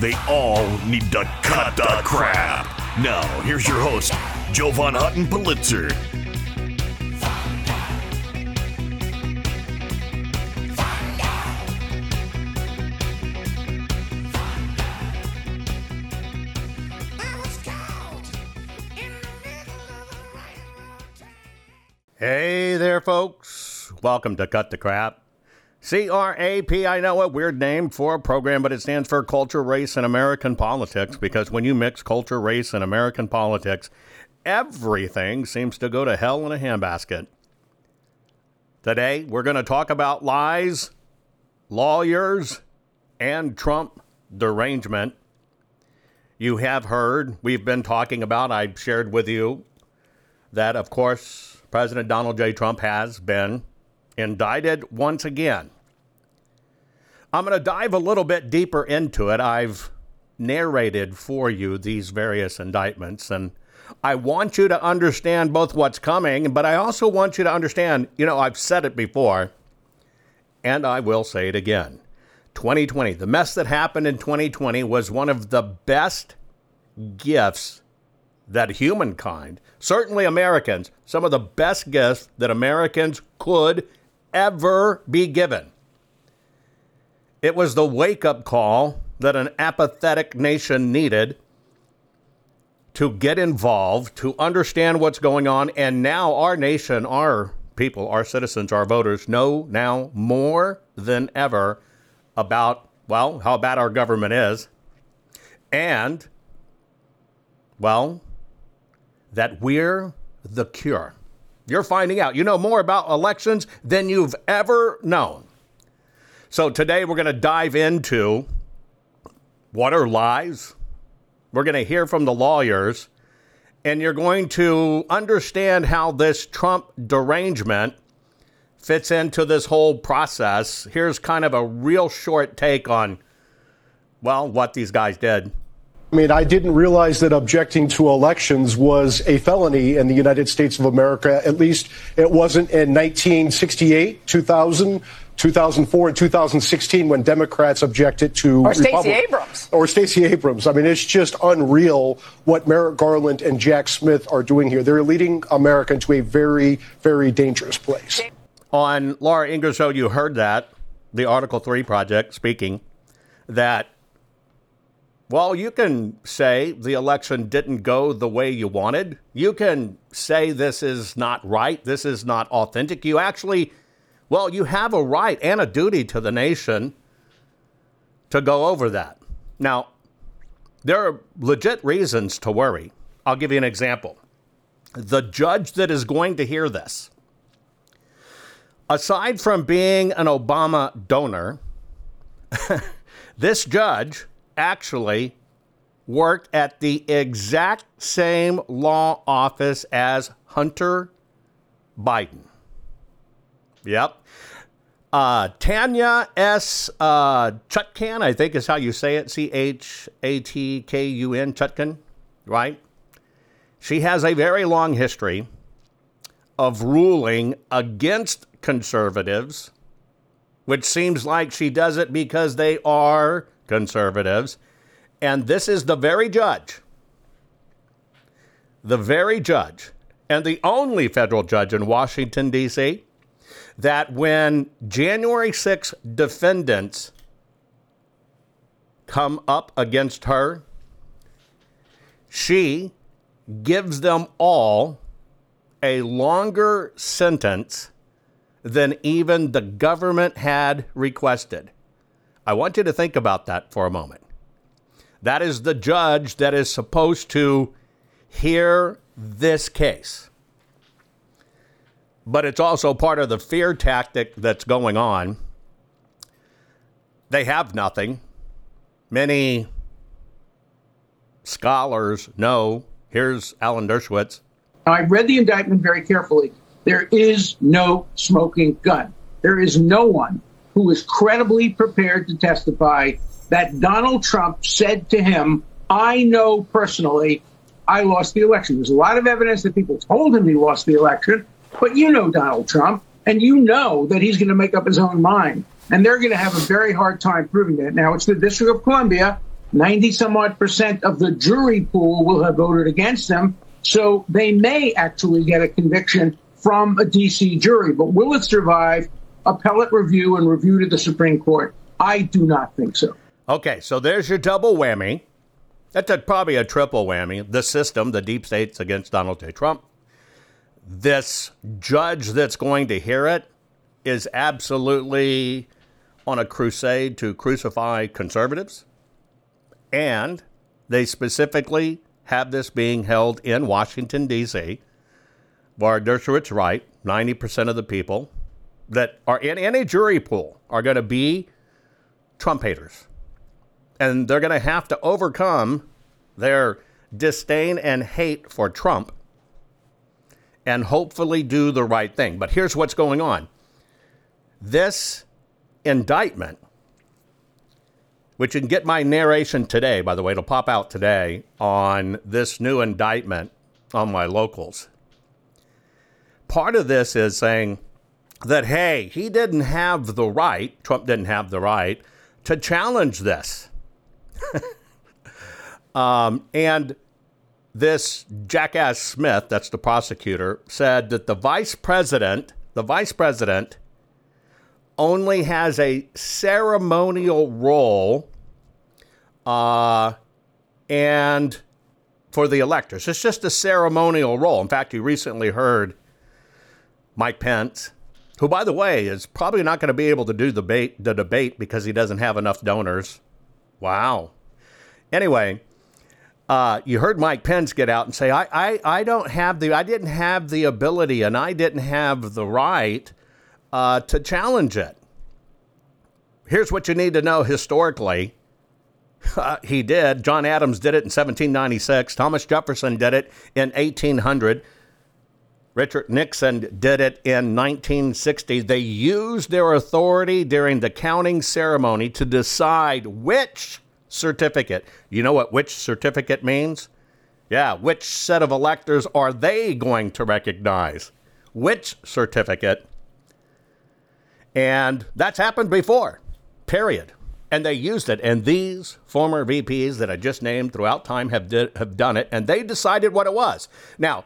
They all need to cut the crap. Now, here's your host, Jovan Hutton Pulitzer. Hey there, folks. Welcome to Cut the Crap. C R A P, I know a weird name for a program, but it stands for Culture, Race, and American Politics because when you mix culture, race, and American politics, everything seems to go to hell in a handbasket. Today, we're going to talk about lies, lawyers, and Trump derangement. You have heard, we've been talking about, I shared with you that, of course, President Donald J. Trump has been indicted once again. I'm going to dive a little bit deeper into it. I've narrated for you these various indictments, and I want you to understand both what's coming, but I also want you to understand you know, I've said it before, and I will say it again. 2020, the mess that happened in 2020 was one of the best gifts that humankind, certainly Americans, some of the best gifts that Americans could ever be given. It was the wake up call that an apathetic nation needed to get involved, to understand what's going on. And now our nation, our people, our citizens, our voters know now more than ever about, well, how bad our government is. And, well, that we're the cure. You're finding out. You know more about elections than you've ever known. So today we're going to dive into what are lies. We're going to hear from the lawyers, and you're going to understand how this Trump derangement fits into this whole process. Here's kind of a real short take on, well, what these guys did. I mean, I didn't realize that objecting to elections was a felony in the United States of America. At least it wasn't in 1968, 2000, 2004, and 2016 when Democrats objected to or Stacey Abrams or Stacey Abrams. I mean, it's just unreal what Merrick Garland and Jack Smith are doing here. They're leading America into a very, very dangerous place. On Laura Ingraham show, you heard that the Article Three project speaking that well, you can say the election didn't go the way you wanted. You can say this is not right, this is not authentic. You actually, well, you have a right and a duty to the nation to go over that. Now, there are legit reasons to worry. I'll give you an example. The judge that is going to hear this, aside from being an Obama donor, this judge actually worked at the exact same law office as Hunter Biden. Yep. Uh, Tanya S. Uh, Chutkan, I think is how you say it C H A T K U N, Chutkan, right? She has a very long history of ruling against conservatives, which seems like she does it because they are conservatives. And this is the very judge, the very judge, and the only federal judge in Washington, D.C., that when January 6 defendants come up against her, she gives them all a longer sentence than even the government had requested. I want you to think about that for a moment. That is the judge that is supposed to hear this case. But it's also part of the fear tactic that's going on. They have nothing. Many scholars know. Here's Alan Dershowitz. I read the indictment very carefully. There is no smoking gun. There is no one who is credibly prepared to testify that Donald Trump said to him, I know personally I lost the election. There's a lot of evidence that people told him he lost the election, but you know Donald Trump, and you know that he's going to make up his own mind. And they're going to have a very hard time proving that. Now, it's the District of Columbia. 90 some odd percent of the jury pool will have voted against them. So they may actually get a conviction from a D.C. jury. But will it survive appellate review and review to the Supreme Court? I do not think so. Okay, so there's your double whammy. That's a, probably a triple whammy. The system, the deep states against Donald J. Trump. This judge that's going to hear it is absolutely on a crusade to crucify conservatives. And they specifically have this being held in Washington, D.C., where Dershowitz right, 90% of the people that are in any jury pool are going to be Trump haters and they're going to have to overcome their disdain and hate for Trump and hopefully do the right thing. But here's what's going on this indictment, which you can get my narration today, by the way, it'll pop out today on this new indictment on my locals. Part of this is saying that, hey, he didn't have the right, Trump didn't have the right to challenge this. um, and this jackass Smith, that's the prosecutor, said that the vice president, the vice president, only has a ceremonial role, uh, and for the electors, it's just a ceremonial role. In fact, you recently heard Mike Pence, who, by the way, is probably not going to be able to do the debate, the debate because he doesn't have enough donors. Wow. Anyway, uh, you heard Mike Pence get out and say, I, I, I don't have the, I didn't have the ability and I didn't have the right uh, to challenge it. Here's what you need to know historically. Uh, he did. John Adams did it in 1796. Thomas Jefferson did it in 1800. Richard Nixon did it in 1960. They used their authority during the counting ceremony to decide which certificate. You know what which certificate means? Yeah, which set of electors are they going to recognize? Which certificate? And that's happened before, period. And they used it. And these former VPs that I just named throughout time have, did, have done it, and they decided what it was. Now,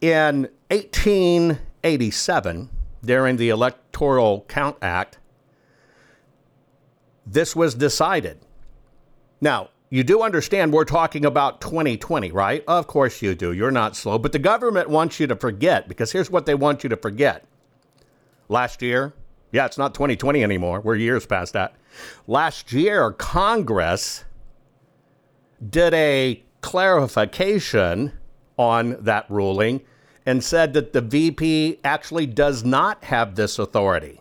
in 1887, during the Electoral Count Act, this was decided. Now, you do understand we're talking about 2020, right? Of course you do. You're not slow. But the government wants you to forget because here's what they want you to forget. Last year, yeah, it's not 2020 anymore. We're years past that. Last year, Congress did a clarification on that ruling and said that the VP actually does not have this authority.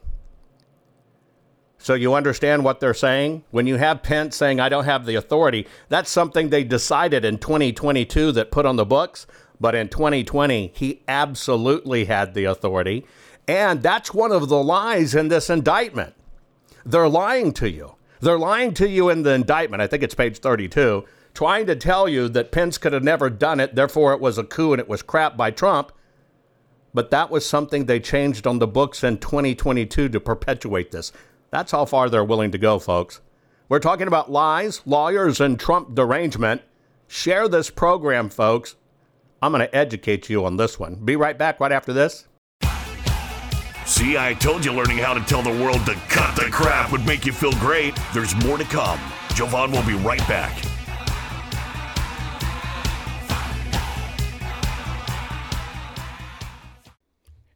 So you understand what they're saying? When you have Pence saying, I don't have the authority, that's something they decided in 2022 that put on the books. But in 2020, he absolutely had the authority. And that's one of the lies in this indictment. They're lying to you. They're lying to you in the indictment. I think it's page 32 trying to tell you that Pence could have never done it, therefore it was a coup and it was crap by Trump. But that was something they changed on the books in 2022 to perpetuate this. That's how far they're willing to go, folks. We're talking about lies, lawyers, and Trump derangement. Share this program, folks. I'm going to educate you on this one. Be right back right after this. See, I told you learning how to tell the world to cut the crap would make you feel great. There's more to come. Jovan will be right back.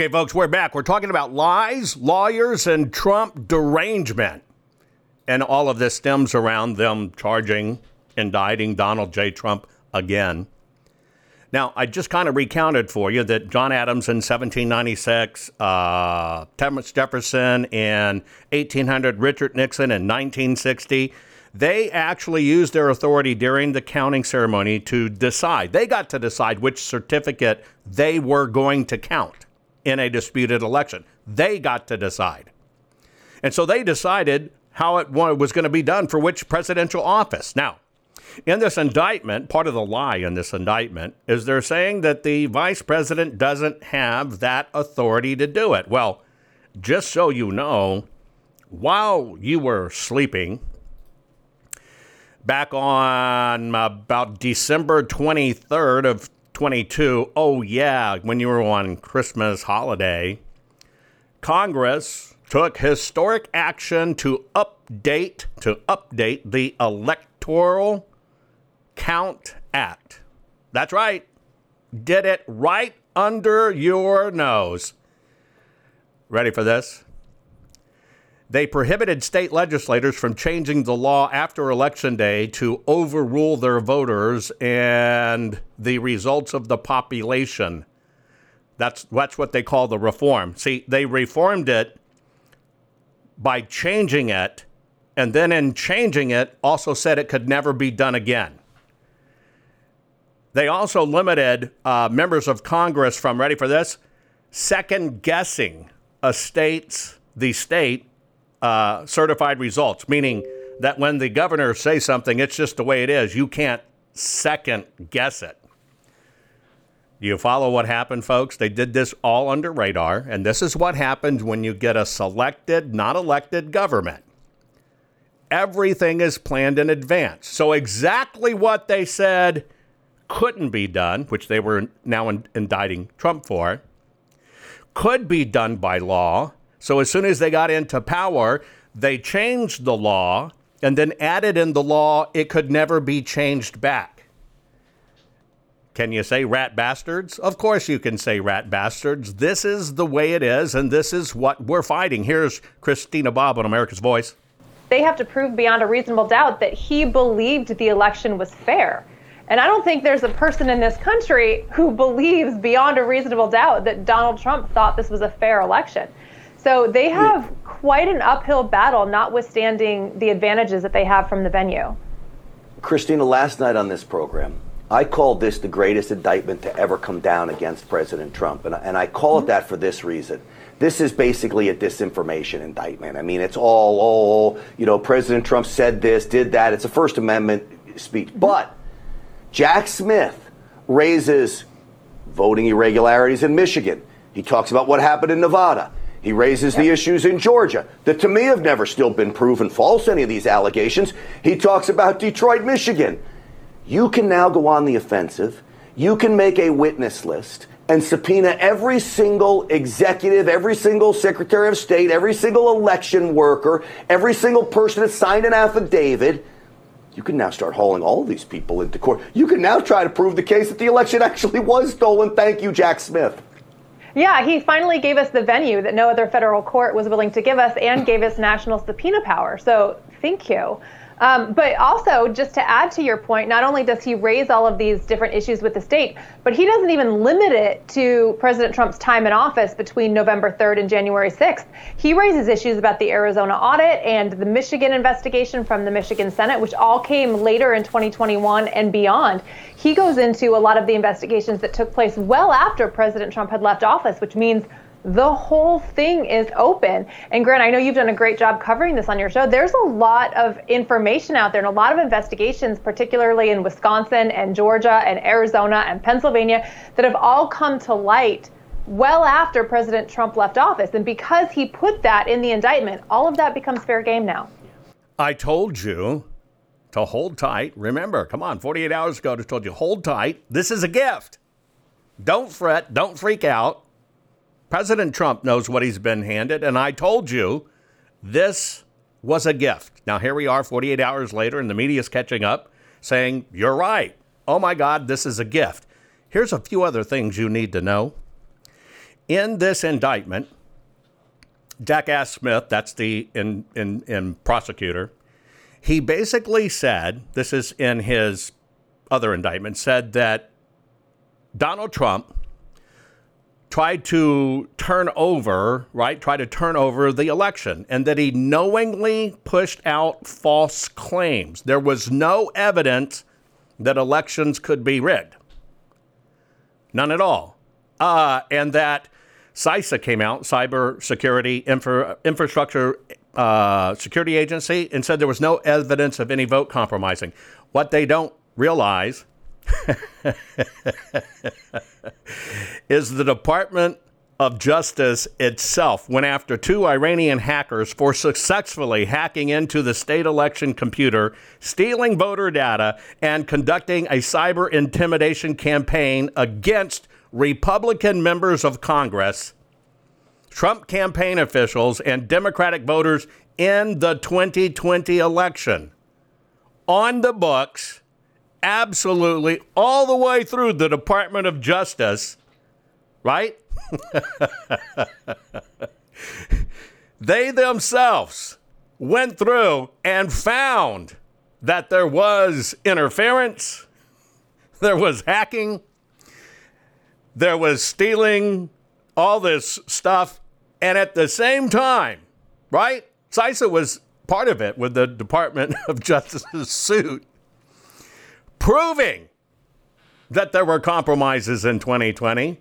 Okay, folks, we're back. We're talking about lies, lawyers, and Trump derangement. And all of this stems around them charging, indicting Donald J. Trump again. Now, I just kind of recounted for you that John Adams in 1796, uh, Thomas Jefferson in 1800, Richard Nixon in 1960, they actually used their authority during the counting ceremony to decide. They got to decide which certificate they were going to count in a disputed election. They got to decide. And so they decided how it was going to be done for which presidential office. Now, in this indictment, part of the lie in this indictment is they're saying that the vice president doesn't have that authority to do it. Well, just so you know, while you were sleeping, back on about December 23rd of 22. Oh, yeah, when you were on Christmas holiday, Congress took historic action to update to update the Electoral Count Act. That's right. Did it right under your nose. Ready for this? They prohibited state legislators from changing the law after Election Day to overrule their voters and the results of the population. That's, that's what they call the reform. See, they reformed it by changing it and then in changing it, also said it could never be done again. They also limited uh, members of Congress from, ready for this, second guessing a state's, the state uh, certified results, meaning that when the governor says something, it's just the way it is. You can't second guess it. Do you follow what happened, folks? They did this all under radar, and this is what happens when you get a selected, not elected government. Everything is planned in advance. So, exactly what they said couldn't be done, which they were now in- indicting Trump for, could be done by law. So, as soon as they got into power, they changed the law and then added in the law it could never be changed back. Can you say rat bastards? Of course you can say rat bastards. This is the way it is, and this is what we're fighting. Here's Christina Bobb on America's Voice. They have to prove beyond a reasonable doubt that he believed the election was fair. And I don't think there's a person in this country who believes beyond a reasonable doubt that Donald Trump thought this was a fair election. So they have quite an uphill battle, notwithstanding the advantages that they have from the venue. Christina, last night on this program, I called this the greatest indictment to ever come down against President Trump. And, and I call it mm-hmm. that for this reason. This is basically a disinformation indictment. I mean, it's all, oh, you know, President Trump said this, did that. It's a First Amendment speech. Mm-hmm. But Jack Smith raises voting irregularities in Michigan. He talks about what happened in Nevada. He raises yep. the issues in Georgia that to me have never still been proven false, any of these allegations. He talks about Detroit, Michigan. You can now go on the offensive. You can make a witness list and subpoena every single executive, every single secretary of state, every single election worker, every single person that signed an affidavit. You can now start hauling all of these people into court. You can now try to prove the case that the election actually was stolen. Thank you, Jack Smith. Yeah, he finally gave us the venue that no other federal court was willing to give us and gave us national subpoena power. So thank you. Um, but also, just to add to your point, not only does he raise all of these different issues with the state, but he doesn't even limit it to President Trump's time in office between November 3rd and January 6th. He raises issues about the Arizona audit and the Michigan investigation from the Michigan Senate, which all came later in 2021 and beyond. He goes into a lot of the investigations that took place well after President Trump had left office, which means the whole thing is open. And Grant, I know you've done a great job covering this on your show. There's a lot of information out there and a lot of investigations, particularly in Wisconsin and Georgia and Arizona and Pennsylvania, that have all come to light well after President Trump left office. And because he put that in the indictment, all of that becomes fair game now. I told you to hold tight. Remember, come on, 48 hours ago, I told you, hold tight. This is a gift. Don't fret, don't freak out. President Trump knows what he's been handed, and I told you this was a gift. Now, here we are 48 hours later, and the media is catching up saying, You're right. Oh my God, this is a gift. Here's a few other things you need to know. In this indictment, Jack Ass Smith, that's the in, in, in prosecutor, he basically said, this is in his other indictment, said that Donald Trump tried to turn over, right? Try to turn over the election and that he knowingly pushed out false claims. There was no evidence that elections could be rigged. None at all. Uh, and that CISA came out, Cyber Security Infra- Infrastructure uh, Security Agency, and said there was no evidence of any vote compromising. What they don't realize is the Department of Justice itself went after two Iranian hackers for successfully hacking into the state election computer, stealing voter data, and conducting a cyber intimidation campaign against Republican members of Congress, Trump campaign officials, and Democratic voters in the 2020 election. On the books, absolutely all the way through the Department of Justice, right? they themselves went through and found that there was interference, there was hacking, there was stealing, all this stuff. And at the same time, right? CISA was part of it with the Department of Justice's suit proving that there were compromises in 2020.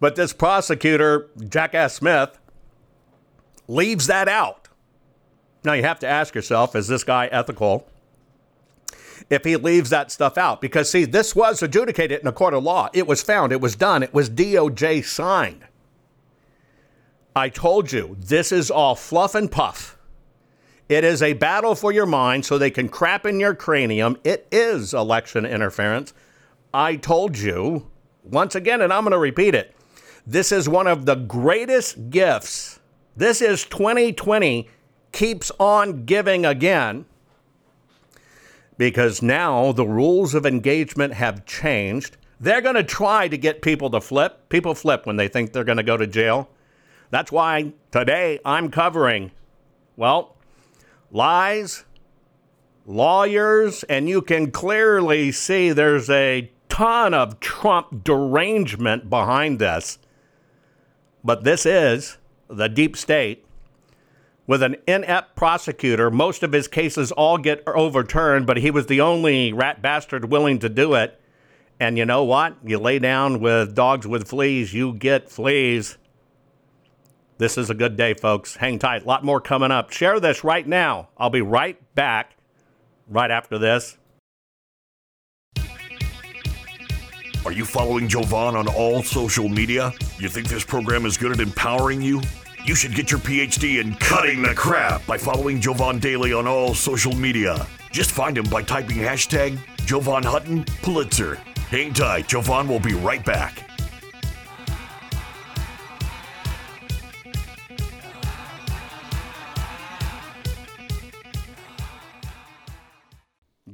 But this prosecutor, Jackass Smith, leaves that out. Now you have to ask yourself is this guy ethical? If he leaves that stuff out, because see, this was adjudicated in a court of law. It was found, it was done, it was DOJ signed. I told you, this is all fluff and puff. It is a battle for your mind so they can crap in your cranium. It is election interference. I told you once again, and I'm going to repeat it. This is one of the greatest gifts. This is 2020 keeps on giving again because now the rules of engagement have changed. They're going to try to get people to flip. People flip when they think they're going to go to jail. That's why today I'm covering, well, lies, lawyers, and you can clearly see there's a ton of Trump derangement behind this. But this is the deep state with an inept prosecutor. Most of his cases all get overturned, but he was the only rat bastard willing to do it. And you know what? You lay down with dogs with fleas, you get fleas. This is a good day, folks. Hang tight. A lot more coming up. Share this right now. I'll be right back right after this. Are you following Jovan on all social media? You think this program is good at empowering you? You should get your PhD in cutting the crap by following Jovan Daily on all social media. Just find him by typing hashtag Jovan Hutton Pulitzer. Hang tight, Jovan will be right back.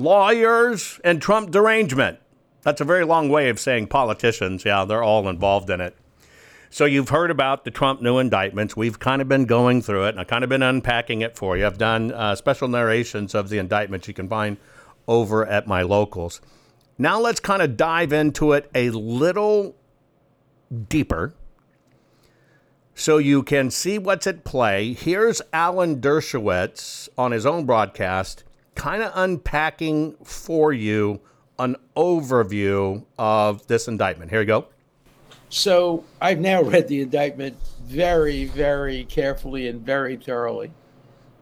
lawyers, and Trump derangement. That's a very long way of saying politicians. Yeah, they're all involved in it. So you've heard about the Trump new indictments. We've kind of been going through it, and I've kind of been unpacking it for you. I've done uh, special narrations of the indictments you can find over at my locals. Now let's kind of dive into it a little deeper so you can see what's at play. Here's Alan Dershowitz on his own broadcast, kind of unpacking for you an overview of this indictment. Here you go. So I've now read the indictment very, very carefully and very thoroughly.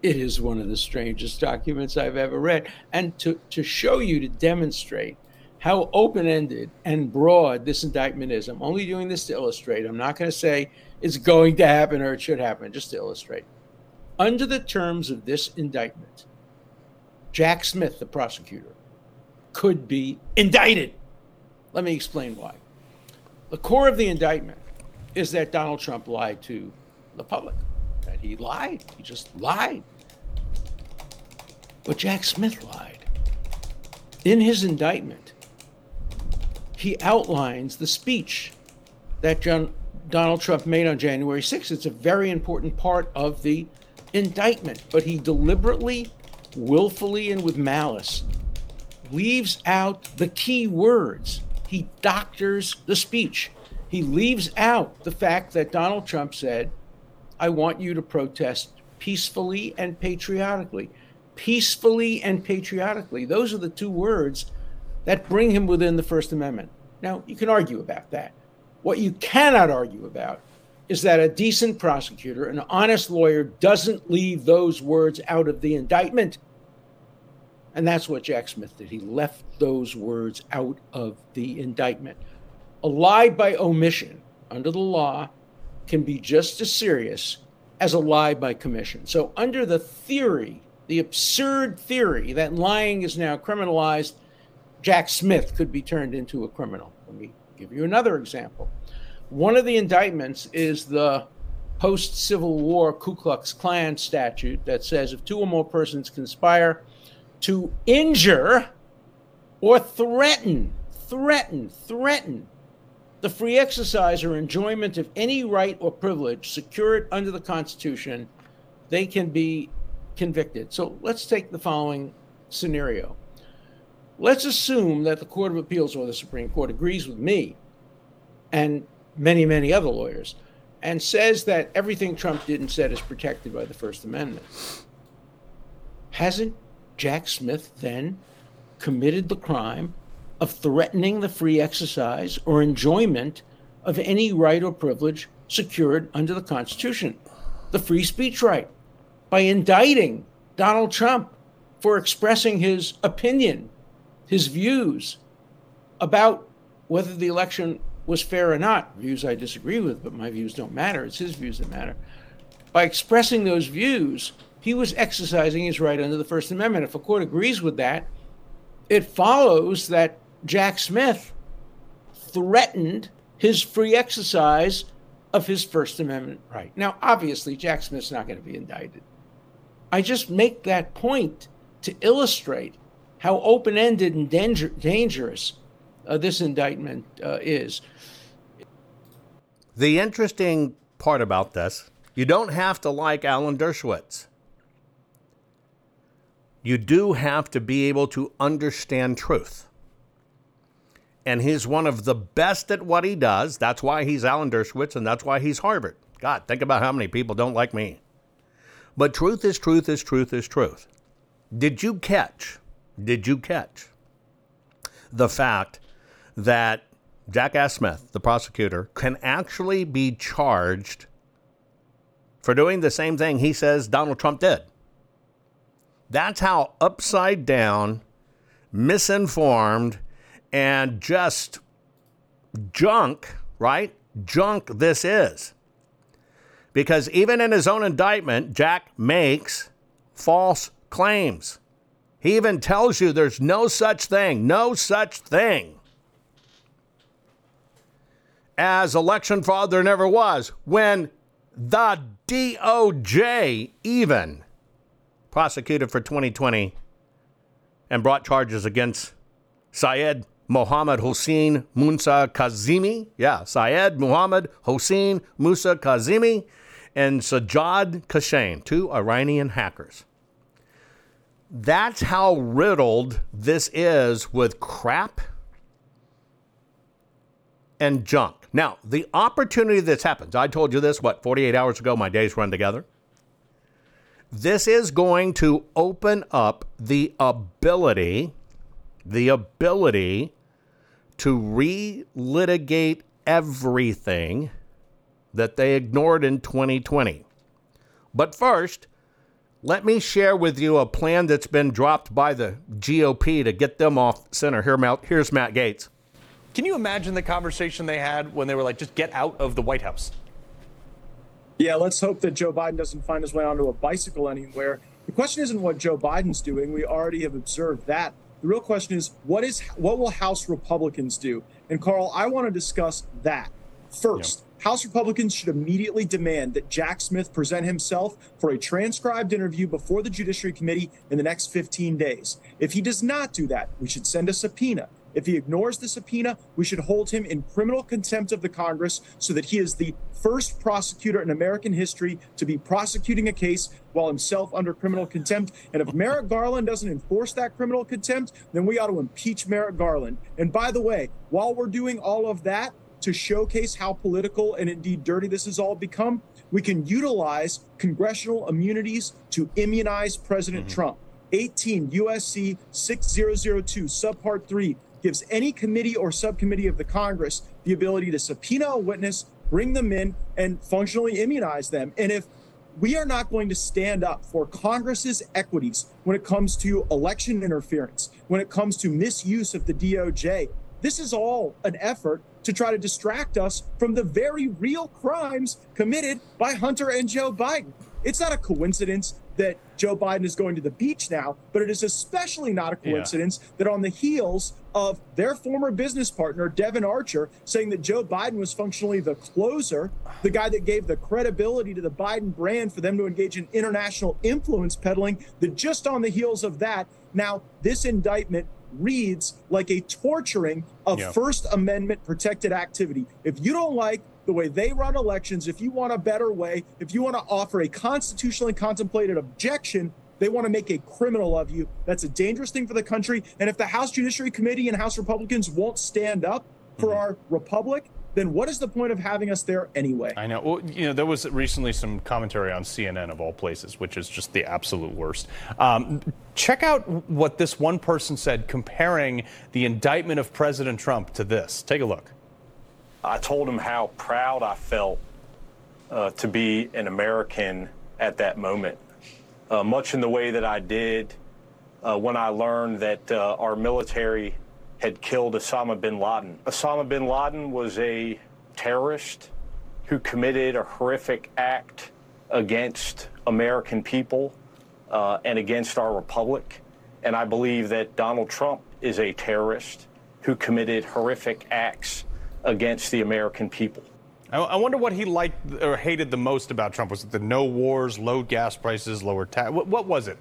It is one of the strangest documents I've ever read. And to, to show you, to demonstrate how open ended and broad this indictment is, I'm only doing this to illustrate. I'm not going to say it's going to happen or it should happen, just to illustrate. Under the terms of this indictment, Jack Smith, the prosecutor, could be indicted. Let me explain why. The core of the indictment is that Donald Trump lied to the public, that he lied. He just lied. But Jack Smith lied. In his indictment, he outlines the speech that John, Donald Trump made on January 6th. It's a very important part of the indictment, but he deliberately, willfully, and with malice leaves out the key words he doctors the speech. He leaves out the fact that Donald Trump said, I want you to protest peacefully and patriotically. Peacefully and patriotically. Those are the two words that bring him within the First Amendment. Now, you can argue about that. What you cannot argue about is that a decent prosecutor, an honest lawyer, doesn't leave those words out of the indictment. And that's what Jack Smith did. He left those words out of the indictment. A lie by omission under the law can be just as serious as a lie by commission. So, under the theory, the absurd theory that lying is now criminalized, Jack Smith could be turned into a criminal. Let me give you another example. One of the indictments is the post Civil War Ku Klux Klan statute that says if two or more persons conspire to injure or threaten, threaten, threaten the free exercise or enjoyment of any right or privilege secured under the Constitution, they can be convicted. So let's take the following scenario. Let's assume that the Court of Appeals or the Supreme Court agrees with me and many, many other lawyers and says that everything Trump did and said is protected by the First Amendment. Hasn't Jack Smith then committed the crime of threatening the free exercise or enjoyment of any right or privilege secured under the Constitution, the free speech right, by indicting Donald Trump for expressing his opinion, his views about whether the election was fair or not, views I disagree with, but my views don't matter. It's his views that matter. By expressing those views, he was exercising his right under the First Amendment. If a court agrees with that, it follows that Jack Smith threatened his free exercise of his First Amendment right. Now, obviously, Jack Smith's not going to be indicted. I just make that point to illustrate how open ended and danger- dangerous uh, this indictment uh, is. The interesting part about this, you don't have to like Alan Dershowitz. You do have to be able to understand truth. And he's one of the best at what he does. That's why he's Alan Dershowitz, and that's why he's Harvard. God, think about how many people don't like me. But truth is truth is truth is truth. Did you catch? Did you catch the fact that Jack S. Smith, the prosecutor, can actually be charged for doing the same thing he says Donald Trump did? That's how upside down, misinformed, and just junk, right? Junk this is. Because even in his own indictment, Jack makes false claims. He even tells you there's no such thing, no such thing as election fraud. There never was. When the DOJ even prosecuted for 2020 and brought charges against Syed Mohammed Hossein Musa Kazemi. Yeah, Syed Mohammed Hossein Musa Kazemi and Sajjad Kashian, two Iranian hackers. That's how riddled this is with crap and junk. Now, the opportunity that's happens, I told you this, what, 48 hours ago, my days run together. This is going to open up the ability, the ability to relitigate everything that they ignored in 2020. But first, let me share with you a plan that's been dropped by the GOP to get them off center. Here, here's Matt Gaetz. Can you imagine the conversation they had when they were like, just get out of the White House? Yeah, let's hope that Joe Biden doesn't find his way onto a bicycle anywhere. The question isn't what Joe Biden's doing. We already have observed that. The real question is what is what will House Republicans do? And Carl, I want to discuss that first. House Republicans should immediately demand that Jack Smith present himself for a transcribed interview before the Judiciary Committee in the next 15 days. If he does not do that, we should send a subpoena. If he ignores the subpoena, we should hold him in criminal contempt of the Congress so that he is the first prosecutor in American history to be prosecuting a case while himself under criminal contempt. And if Merrick Garland doesn't enforce that criminal contempt, then we ought to impeach Merrick Garland. And by the way, while we're doing all of that, to showcase how political and indeed dirty this has all become, we can utilize congressional immunities to immunize President mm-hmm. Trump. 18 USC 6002, subpart 3, gives any committee or subcommittee of the Congress the ability to subpoena a witness, bring them in, and functionally immunize them. And if we are not going to stand up for Congress's equities when it comes to election interference, when it comes to misuse of the DOJ, this is all an effort to try to distract us from the very real crimes committed by Hunter and Joe Biden. It's not a coincidence that Joe Biden is going to the beach now, but it is especially not a coincidence yeah. that on the heels of their former business partner, Devon Archer, saying that Joe Biden was functionally the closer, the guy that gave the credibility to the Biden brand for them to engage in international influence peddling, that just on the heels of that, now this indictment reads like a torturing of yeah. First Amendment protected activity. If you don't like the way they run elections, if you want a better way, if you want to offer a constitutionally contemplated objection, they want to make a criminal of you. That's a dangerous thing for the country. And if the House Judiciary Committee and House Republicans won't stand up for mm-hmm. our republic, then what is the point of having us there anyway? I know. Well, you know, there was recently some commentary on CNN of all places, which is just the absolute worst. Um, check out what this one person said comparing the indictment of President Trump to this. Take a look. I told him how proud I felt uh, to be an American at that moment, uh, much in the way that I did uh, when I learned that uh, our military had killed Osama bin Laden. Osama bin Laden was a terrorist who committed a horrific act against American people uh, and against our republic. And I believe that Donald Trump is a terrorist who committed horrific acts against the American people. I, wonder what he liked or hated the most about Trump. Was it the no wars, low gas prices, lower tax? What, what was it?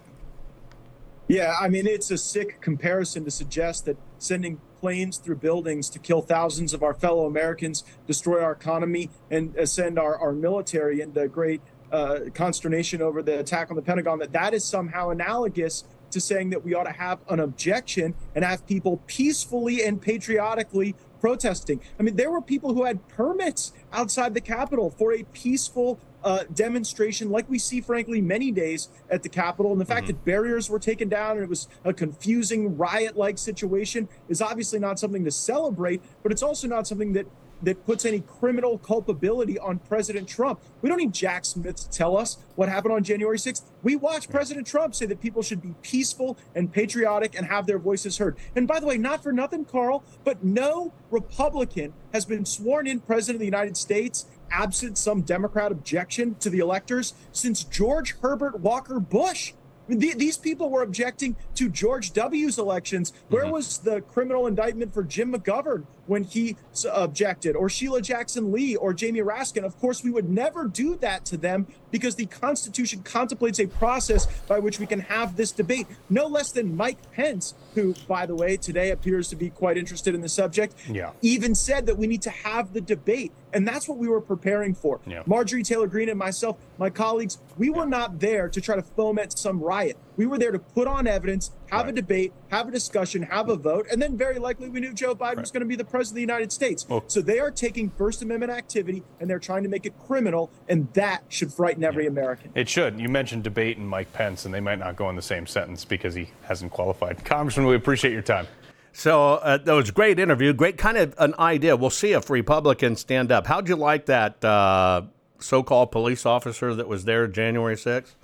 Yeah, I mean, it's a sick comparison to suggest that sending planes through buildings to kill thousands of our fellow Americans, destroy our economy, and send our, our military into great uh, consternation over the attack on the Pentagon, that that is somehow analogous to saying that we ought to have an objection and have people peacefully and patriotically protesting. I mean, there were people who had permits outside the Capitol for a peaceful uh, demonstration, like we see, frankly, many days at the Capitol. And the fact mm-hmm. that barriers were taken down and it was a confusing riot like situation is obviously not something to celebrate, but it's also not something that that puts any criminal culpability on President Trump. We don't need Jack Smith to tell us what happened on January 6th. We watched President Trump say that people should be peaceful and patriotic and have their voices heard. And by the way, not for nothing, Carl, but no Republican has been sworn in president of the United States absent some Democrat objection to the electors since George Herbert Walker Bush. These people were objecting to George W.'s elections. Where mm-hmm. was the criminal indictment for Jim McGovern when he objected, or Sheila Jackson Lee, or Jamie Raskin? Of course, we would never do that to them because the Constitution contemplates a process by which we can have this debate. No less than Mike Pence, who, by the way, today appears to be quite interested in the subject, yeah. even said that we need to have the debate. And that's what we were preparing for. Yeah. Marjorie Taylor Greene and myself, my colleagues, we were not there to try to foment some riot. We were there to put on evidence, have right. a debate, have a discussion, have a vote, and then very likely we knew Joe Biden right. was going to be the president of the United States. Well, so they are taking First Amendment activity and they're trying to make it criminal, and that should frighten every yeah. American. It should. You mentioned debate and Mike Pence, and they might not go in the same sentence because he hasn't qualified. Congressman, we appreciate your time. So uh, that was a great interview, great kind of an idea. We'll see if Republicans stand up. How'd you like that uh, so-called police officer that was there January 6th?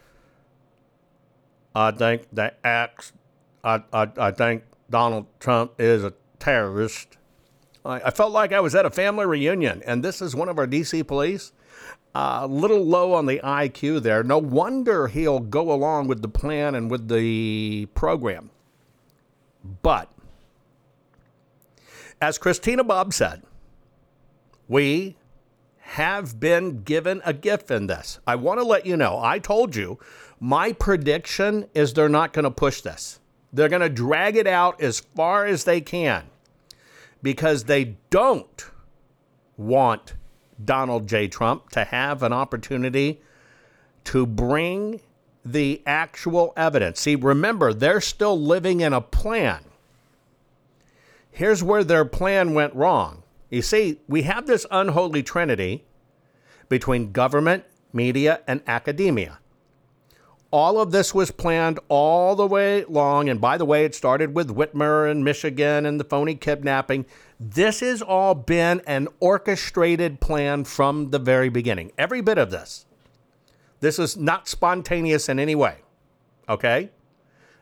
I think that acts. I, I, I think Donald Trump is a terrorist. I, I, felt like I was at a family reunion, and this is one of our D.C. police. A uh, little low on the IQ there. No wonder he'll go along with the plan and with the program. But, as Christina Bobb said, we have been given a gift in this. I want to let you know, I told you, my prediction is they're not going to push this. They're going to drag it out as far as they can because they don't want Donald J. Trump to have an opportunity to bring the actual evidence. See, remember, they're still living in a plan. Here's where their plan went wrong you see, we have this unholy trinity between government, media, and academia. All of this was planned all the way long. And by the way, it started with Whitmer and Michigan and the phony kidnapping. This has all been an orchestrated plan from the very beginning. Every bit of this. This is not spontaneous in any way. Okay?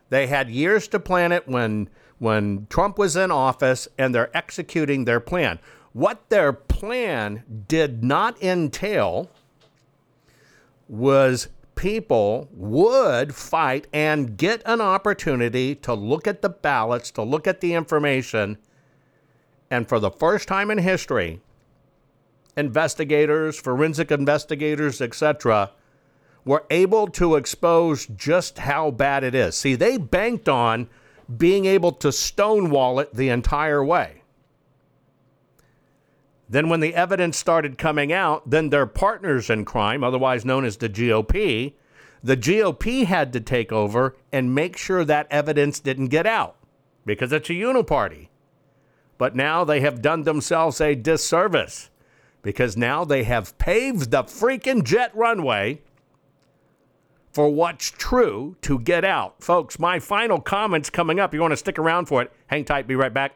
They had years to plan it when when Trump was in office and they're executing their plan. What their plan did not entail was people would fight and get an opportunity to look at the ballots, to look at the information. And for the first time in history, investigators, forensic investigators, etc., were able to expose just how bad it is. See, they banked on being able to stonewall it the entire way. Then, when the evidence started coming out, then their partners in crime, otherwise known as the GOP, the GOP had to take over and make sure that evidence didn't get out because it's a uniparty. But now they have done themselves a disservice because now they have paved the freaking jet runway for what's true to get out. Folks, my final comments coming up. You want to stick around for it? Hang tight, be right back.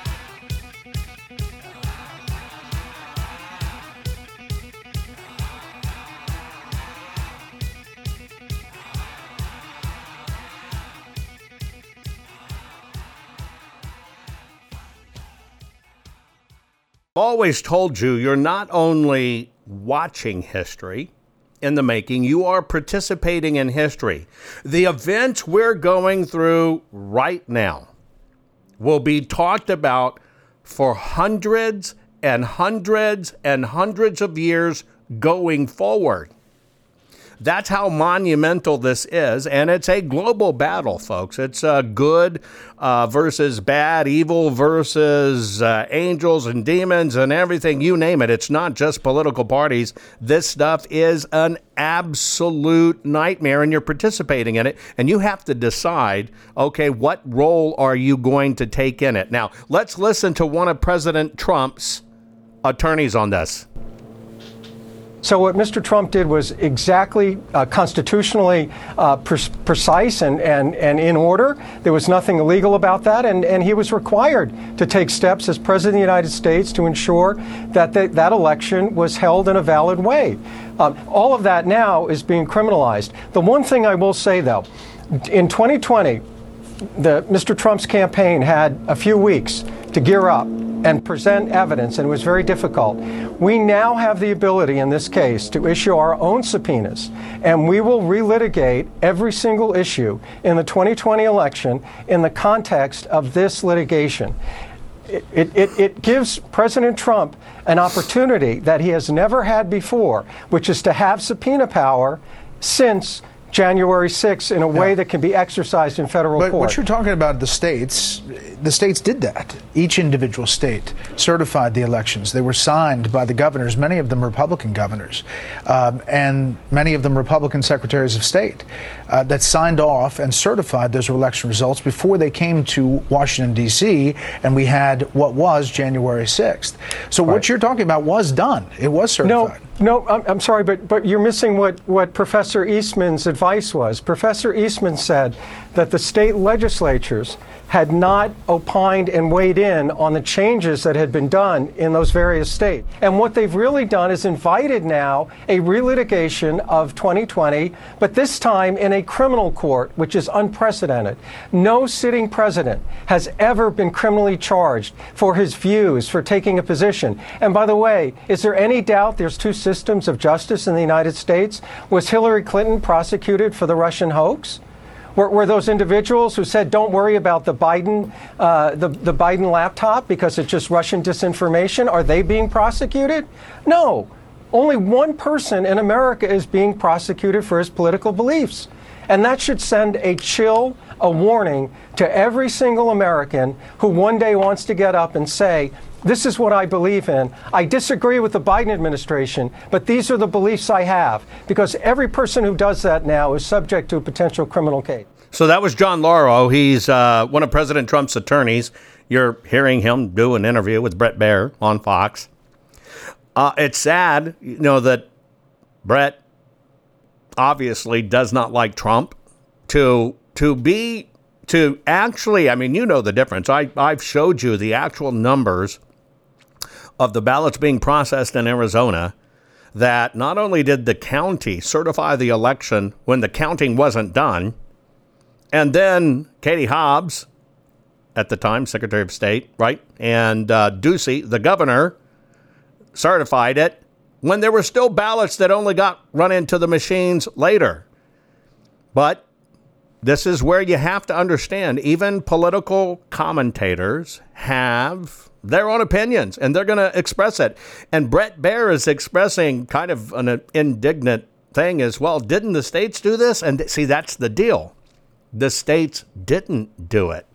Always told you you're not only watching history in the making, you are participating in history. The events we're going through right now will be talked about for hundreds and hundreds and hundreds of years going forward. That's how monumental this is. And it's a global battle, folks. It's uh, good uh, versus bad, evil versus uh, angels and demons and everything, you name it. It's not just political parties. This stuff is an absolute nightmare, and you're participating in it. And you have to decide okay, what role are you going to take in it? Now, let's listen to one of President Trump's attorneys on this. So what Mr. Trump did was exactly uh, constitutionally uh, pre- precise and, and, and in order. There was nothing illegal about that, and, and he was required to take steps as President of the United States to ensure that the, that election was held in a valid way. Um, all of that now is being criminalized. The one thing I will say, though, in 2020, the, Mr. Trump's campaign had a few weeks to gear up and present evidence, and it was very difficult. We now have the ability in this case to issue our own subpoenas, and we will relitigate every single issue in the 2020 election in the context of this litigation. It, it, it, gives President Trump an opportunity that he has never had before, which is to have subpoena power since January 6th in a way that can be exercised in federal but court. What you're talking about, the states, the states did that. Each individual state certified the elections. They were signed by the governors, many of them Republican governors, um, and many of them Republican secretaries of state uh, that signed off and certified those election results before they came to Washington, D.C., and we had what was January 6th. So right. what you're talking about was done. It was certified. No, no, I'm, I'm sorry, but, but you're missing what, what Professor Eastman's advice was. Professor Eastman said that the state legislatures had not opined and weighed in on the changes that had been done in those various states. And what they've really done is invited now a relitigation of 2020, but this time in a criminal court, which is unprecedented. No sitting president has ever been criminally charged for his views, for taking a position. And by the way, is there any doubt there's two systems of justice in the United States? Was Hillary Clinton prosecuted for the Russian hoax? Were, were those individuals who said, "Don't worry about the Biden, uh, the the Biden laptop because it's just Russian disinformation"? Are they being prosecuted? No. Only one person in America is being prosecuted for his political beliefs. And that should send a chill, a warning to every single American who one day wants to get up and say, this is what I believe in. I disagree with the Biden administration, but these are the beliefs I have. Because every person who does that now is subject to a potential criminal case. So that was John Lauro. He's uh, one of President Trump's attorneys. You're hearing him do an interview with Bret Baier on Fox. Uh, it's sad, you know, that Brett obviously does not like Trump. To to be to actually, I mean, you know the difference. I I've showed you the actual numbers of the ballots being processed in Arizona that not only did the county certify the election when the counting wasn't done, and then Katie Hobbs, at the time Secretary of State, right, and uh, Ducey, the governor, certified it when there were still ballots that only got run into the machines later. But this is where you have to understand even political commentators have their own opinions and they're going to express it. And Bret Baier is expressing kind of an indignant thing as well. Didn't the states do this? And see, that's the deal. The states didn't do it.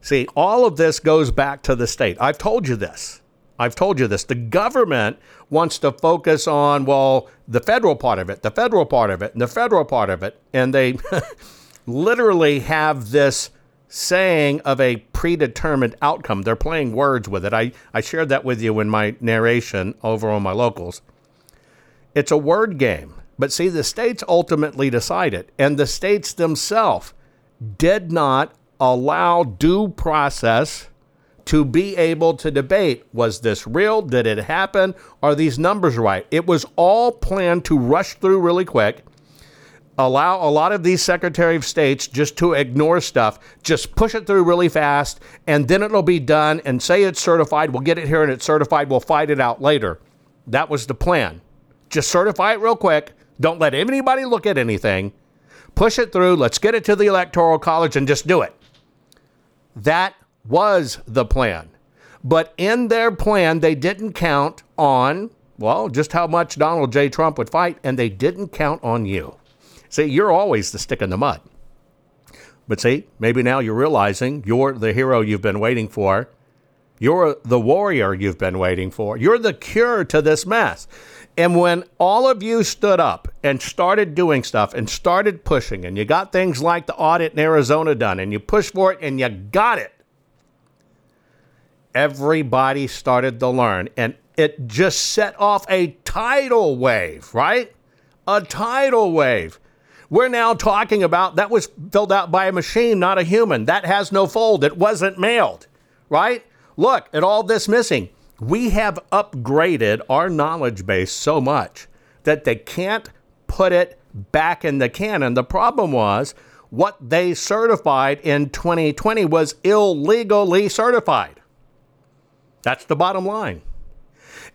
See, all of this goes back to the state. I've told you this. I've told you this. The government wants to focus on, well, the federal part of it, the federal part of it, and the federal part of it. And they literally have this saying of a predetermined outcome. They're playing words with it. I, I shared that with you in my narration over on my locals. It's a word game. But see, the states ultimately decided, and the states themselves did not allow due process to be able to debate was this real? Did it happen? Are these numbers right? It was all planned to rush through really quick, allow a lot of these Secretary of States just to ignore stuff, just push it through really fast, and then it'll be done and say it's certified. We'll get it here and it's certified. We'll fight it out later. That was the plan. Just certify it real quick. Don't let anybody look at anything. Push it through. Let's get it to the Electoral College and just do it. That was the plan. But in their plan, they didn't count on, well, just how much Donald J. Trump would fight, and they didn't count on you. See, you're always the stick in the mud. But see, maybe now you're realizing you're the hero you've been waiting for. You're the warrior you've been waiting for. You're the cure to this mess. And when all of you stood up and started doing stuff and started pushing, and you got things like the audit in Arizona done, and you pushed for it and you got it, everybody started to learn. And it just set off a tidal wave, right? A tidal wave. We're now talking about that was filled out by a machine, not a human. That has no fold. It wasn't mailed, right? Look at all this missing. We have upgraded our knowledge base so much that they can't put it back in the canon. The problem was what they certified in 2020 was illegally certified. That's the bottom line.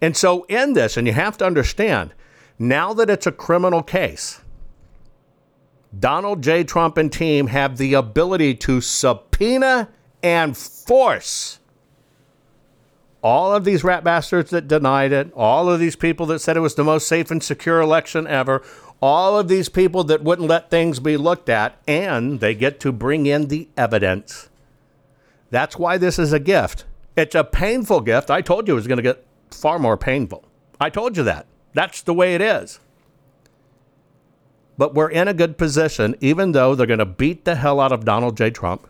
And so, in this, and you have to understand, now that it's a criminal case, Donald J. Trump and team have the ability to subpoena and force all of these rat bastards that denied it, all of these people that said it was the most safe and secure election ever, all of these people that wouldn't let things be looked at, and they get to bring in the evidence. That's why this is a gift. It's a painful gift. I told you it was going to get far more painful. I told you that. That's the way it is. But we're in a good position, even though they're going to beat the hell out of Donald J. Trump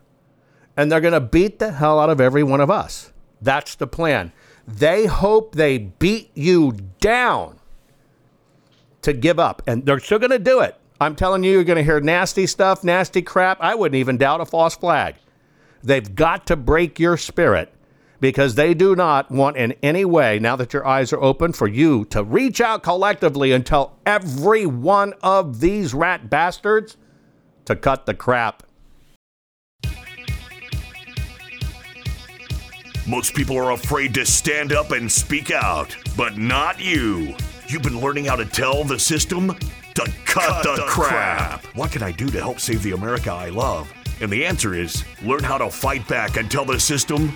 and they're going to beat the hell out of every one of us. That's the plan. They hope they beat you down to give up, and they're still going to do it. I'm telling you, you're going to hear nasty stuff, nasty crap. I wouldn't even doubt a false flag. They've got to break your spirit because they do not want in any way, now that your eyes are open, for you to reach out collectively and tell every one of these rat bastards to cut the crap. Most people are afraid to stand up and speak out, but not you. You've been learning how to tell the system to cut, cut the, the crap. crap. What can I do to help save the America I love? And the answer is learn how to fight back and tell the system